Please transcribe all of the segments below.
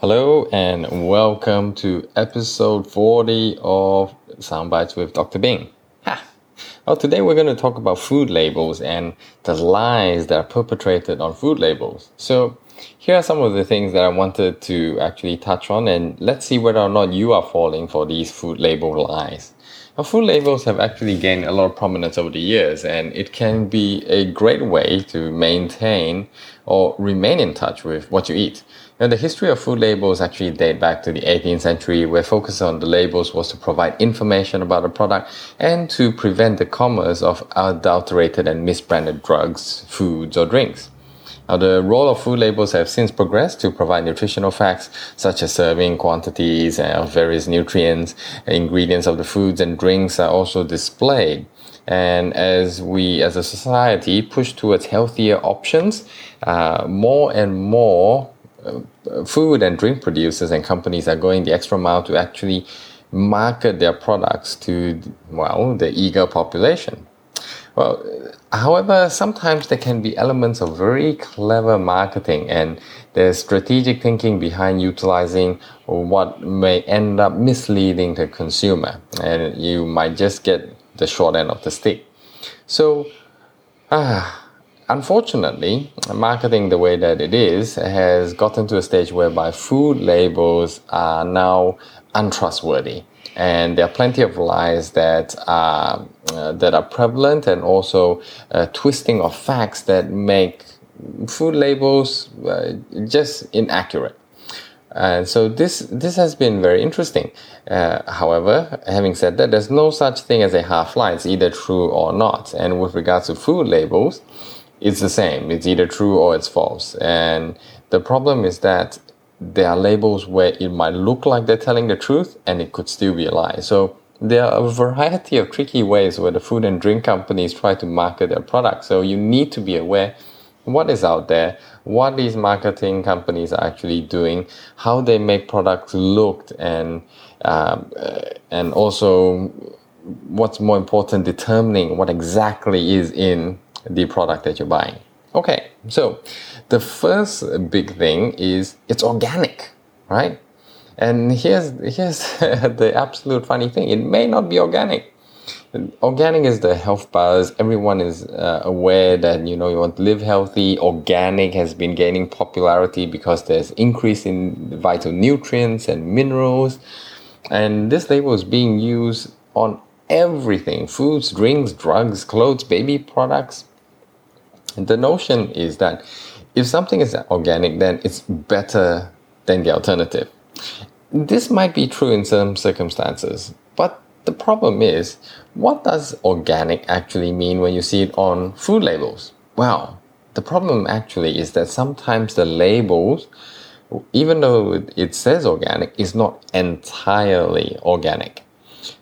Hello and welcome to episode 40 of Soundbites with Dr. Bing. Ha. Well, today we're going to talk about food labels and the lies that are perpetrated on food labels. So, here are some of the things that I wanted to actually touch on, and let's see whether or not you are falling for these food label lies. Food labels have actually gained a lot of prominence over the years, and it can be a great way to maintain or remain in touch with what you eat. Now, the history of food labels actually date back to the 18th century, where focus on the labels was to provide information about a product and to prevent the commerce of adulterated and misbranded drugs, foods, or drinks. Now, the role of food labels have since progressed to provide nutritional facts such as serving quantities of various nutrients. Ingredients of the foods and drinks are also displayed. And as we as a society push towards healthier options, uh, more and more uh, food and drink producers and companies are going the extra mile to actually market their products to, well, the eager population. Well, however, sometimes there can be elements of very clever marketing and there's strategic thinking behind utilizing what may end up misleading the consumer, and you might just get the short end of the stick. So, ah, unfortunately, marketing the way that it is has gotten to a stage whereby food labels are now untrustworthy and there are plenty of lies that are uh, that are prevalent and also uh, twisting of facts that make food labels uh, just inaccurate. And so this this has been very interesting. Uh, however, having said that, there's no such thing as a half lie. It's either true or not. And with regards to food labels, it's the same. It's either true or it's false. And the problem is that there are labels where it might look like they're telling the truth and it could still be a lie. So there are a variety of tricky ways where the food and drink companies try to market their products. So you need to be aware what is out there, what these marketing companies are actually doing, how they make products look, and um, uh, and also what's more important, determining what exactly is in the product that you're buying. Okay, so the first big thing is it's organic, right? And here's here's the absolute funny thing: it may not be organic. Organic is the health buzz. Everyone is uh, aware that you know you want to live healthy. Organic has been gaining popularity because there's increase in vital nutrients and minerals, and this label is being used on everything: foods, drinks, drugs, clothes, baby products the notion is that if something is organic, then it's better than the alternative. This might be true in some circumstances, but the problem is what does organic actually mean when you see it on food labels? Well, the problem actually is that sometimes the labels, even though it says organic, is not entirely organic.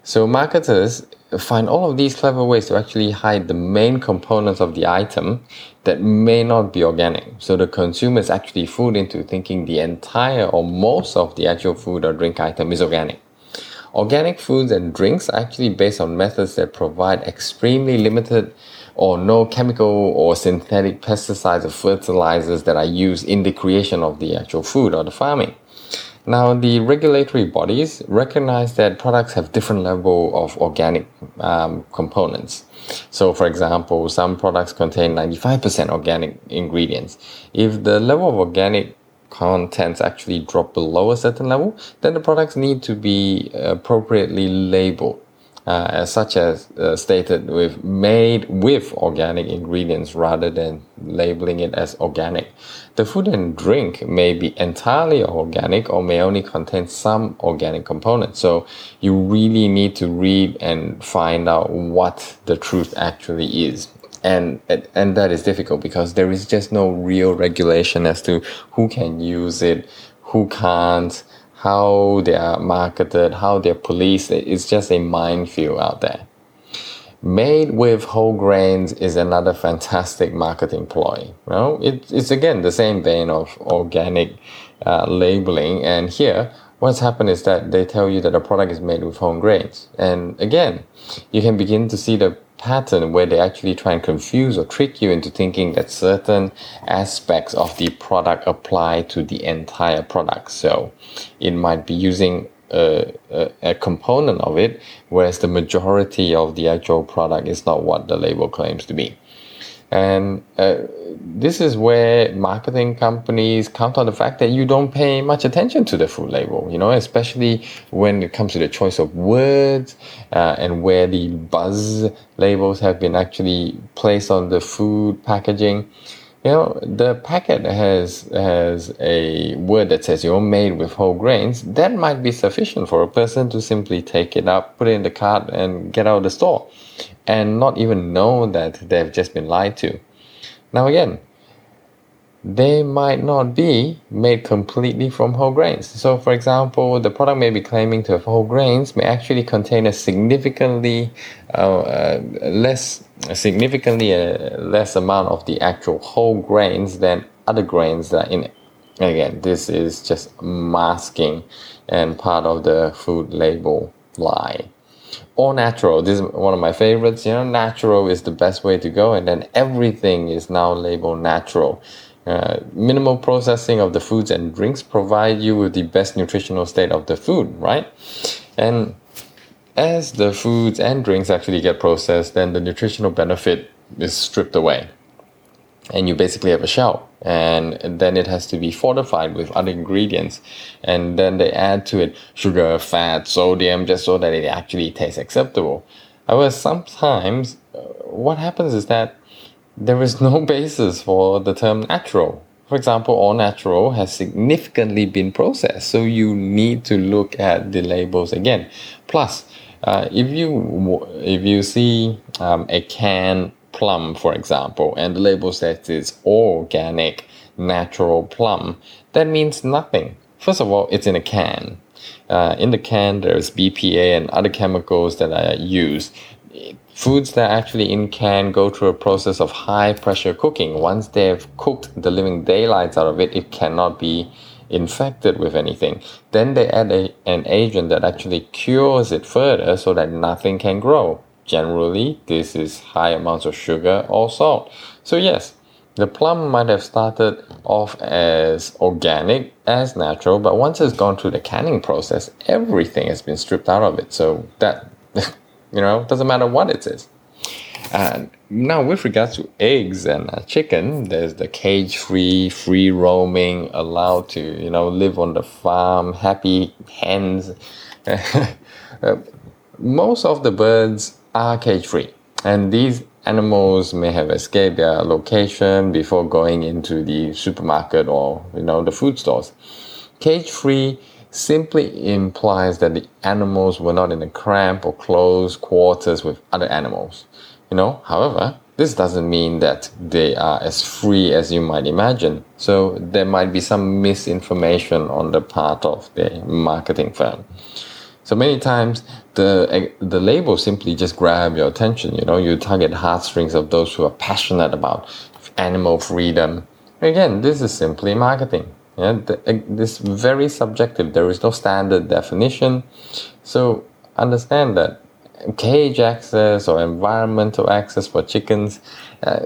So marketers find all of these clever ways to actually hide the main components of the item that may not be organic. So the consumer is actually fooled into thinking the entire or most of the actual food or drink item is organic. Organic foods and drinks are actually based on methods that provide extremely limited or no chemical or synthetic pesticides or fertilizers that are used in the creation of the actual food or the farming. Now, the regulatory bodies recognize that products have different level of organic um, components. So, for example, some products contain 95% organic ingredients. If the level of organic contents actually drop below a certain level, then the products need to be appropriately labeled uh, as such as uh, stated with made with organic ingredients rather than labeling it as organic. The food and drink may be entirely organic or may only contain some organic components. So you really need to read and find out what the truth actually is. And, and that is difficult because there is just no real regulation as to who can use it, who can't, how they are marketed, how they're policed. It's just a minefield out there. Made with whole grains is another fantastic marketing ploy. Well, it, it's again the same vein of organic uh, labeling, and here what's happened is that they tell you that a product is made with whole grains. And again, you can begin to see the pattern where they actually try and confuse or trick you into thinking that certain aspects of the product apply to the entire product. So it might be using a, a, a, component of it, whereas the majority of the actual product is not what the label claims to be. And uh, this is where marketing companies count on the fact that you don't pay much attention to the food label, you know, especially when it comes to the choice of words uh, and where the buzz labels have been actually placed on the food packaging. You know, the packet has has a word that says you're made with whole grains. That might be sufficient for a person to simply take it up, put it in the cart, and get out of the store and not even know that they've just been lied to. Now, again, they might not be made completely from whole grains. So, for example, the product may be claiming to have whole grains may actually contain a significantly uh, uh, less, significantly uh, less amount of the actual whole grains than other grains that are in it. Again, this is just masking and part of the food label lie all natural. This is one of my favorites. You know, natural is the best way to go, and then everything is now labeled natural. Uh, minimal processing of the foods and drinks provide you with the best nutritional state of the food, right? And as the foods and drinks actually get processed, then the nutritional benefit is stripped away. And you basically have a shell. And then it has to be fortified with other ingredients. And then they add to it sugar fat sodium just so that it actually tastes acceptable. However sometimes uh, what happens is that there is no basis for the term natural for example all natural has significantly been processed so you need to look at the labels again plus uh, if you if you see um, a can plum, for example, and the label says it's organic, natural plum, that means nothing. First of all, it's in a can. Uh, in the can, there's BPA and other chemicals that are used. Foods that are actually in can go through a process of high pressure cooking. Once they've cooked the living daylights out of it, it cannot be infected with anything. Then they add a, an agent that actually cures it further so that nothing can grow. Generally, this is high amounts of sugar or salt. So yes, the plum might have started off as organic, as natural, but once it's gone through the canning process, everything has been stripped out of it. So that, you know, doesn't matter what it is. And now, with regards to eggs and uh, chicken, there's the cage-free, free roaming, allowed to, you know, live on the farm, happy hens. uh, most of the birds are cage free. And these animals may have escaped their location before going into the supermarket or you know the food stores. Cage free simply implies that the animals were not in a cramped or closed quarters with other animals. You know, however, this doesn't mean that they are as free as you might imagine. So there might be some misinformation on the part of the marketing firm. So many times the the label simply just grab your attention. You know, you target heartstrings of those who are passionate about animal freedom. Again, this is simply marketing. Yeah, the, this very subjective. There is no standard definition. So understand that cage access or environmental access for chickens, uh,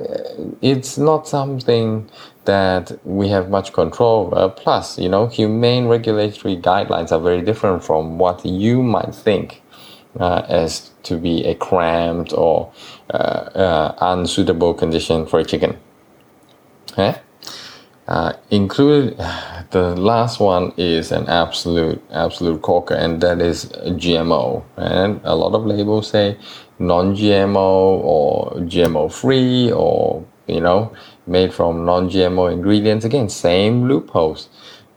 it's not something that we have much control over. Plus, you know, humane regulatory guidelines are very different from what you might think uh, as to be a cramped or uh, uh unsuitable condition for a chicken. Okay? Uh, included, the last one is an absolute, absolute corker, and that is GMO. And a lot of labels say non-GMO or GMO-free, or you know, made from non-GMO ingredients. Again, same loopholes.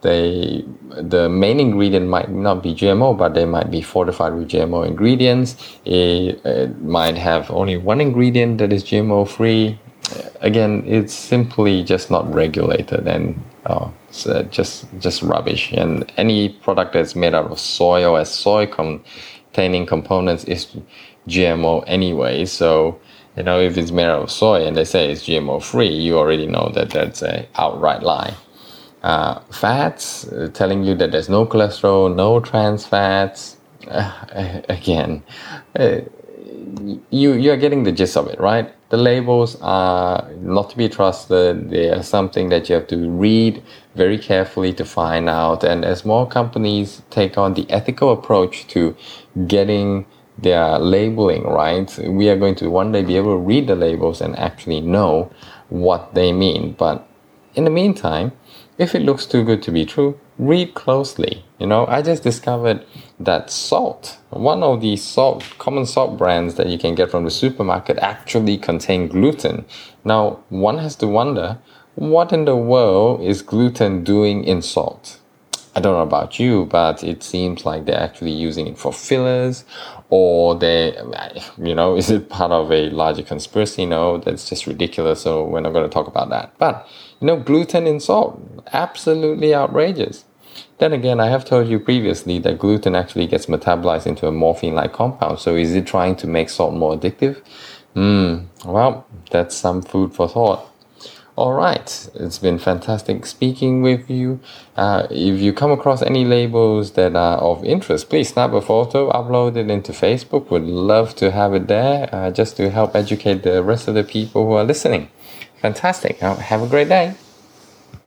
They, the main ingredient might not be GMO, but they might be fortified with GMO ingredients. It, it might have only one ingredient that is GMO-free again, it's simply just not regulated and uh, uh, just just rubbish. And any product that's made out of soy or as soy containing components is GMO anyway. So you know if it's made out of soy and they say it's GMO free, you already know that that's a outright lie. uh, fats, uh, telling you that there's no cholesterol, no trans fats. Uh, again, you you are getting the gist of it, right? The labels are not to be trusted. They are something that you have to read very carefully to find out. And as more companies take on the ethical approach to getting their labeling right, we are going to one day be able to read the labels and actually know what they mean. But in the meantime, if it looks too good to be true, read closely. You know, I just discovered that salt, one of the salt, common salt brands that you can get from the supermarket, actually contain gluten. Now, one has to wonder, what in the world is gluten doing in salt? I don't know about you, but it seems like they're actually using it for fillers, or they, you know, is it part of a larger conspiracy? No, that's just ridiculous. So we're not going to talk about that. But you know, gluten in salt, absolutely outrageous. Then again, I have told you previously that gluten actually gets metabolized into a morphine like compound. So is it trying to make salt more addictive? Hmm, well, that's some food for thought. All right, it's been fantastic speaking with you. Uh, if you come across any labels that are of interest, please snap a photo, upload it into Facebook. Would love to have it there uh, just to help educate the rest of the people who are listening. Fantastic. Have a great day.